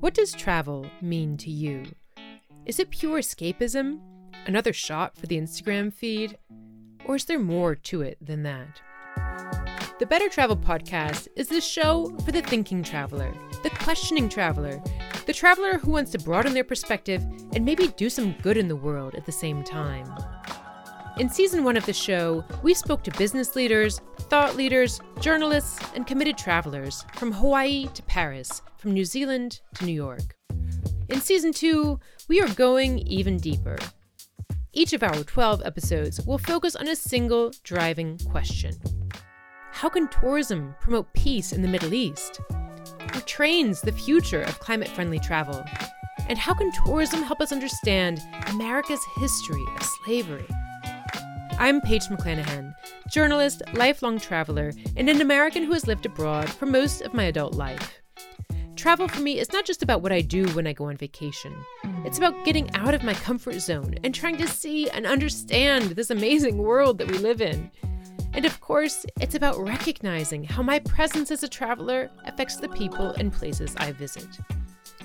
What does travel mean to you? Is it pure escapism? Another shot for the Instagram feed? Or is there more to it than that? The Better Travel Podcast is the show for the thinking traveler, the questioning traveler, the traveler who wants to broaden their perspective and maybe do some good in the world at the same time. In season one of the show, we spoke to business leaders, thought leaders, journalists, and committed travelers from Hawaii to Paris, from New Zealand to New York. In season two, we are going even deeper. Each of our 12 episodes will focus on a single driving question How can tourism promote peace in the Middle East? Are trains the future of climate friendly travel? And how can tourism help us understand America's history of slavery? I'm Paige McClanahan, journalist, lifelong traveler, and an American who has lived abroad for most of my adult life. Travel for me is not just about what I do when I go on vacation. It's about getting out of my comfort zone and trying to see and understand this amazing world that we live in. And of course, it's about recognizing how my presence as a traveler affects the people and places I visit.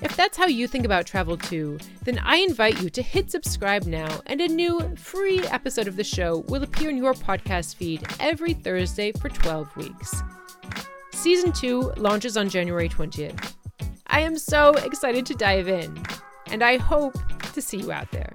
If that's how you think about travel too, then I invite you to hit subscribe now, and a new free episode of the show will appear in your podcast feed every Thursday for 12 weeks. Season 2 launches on January 20th. I am so excited to dive in, and I hope to see you out there.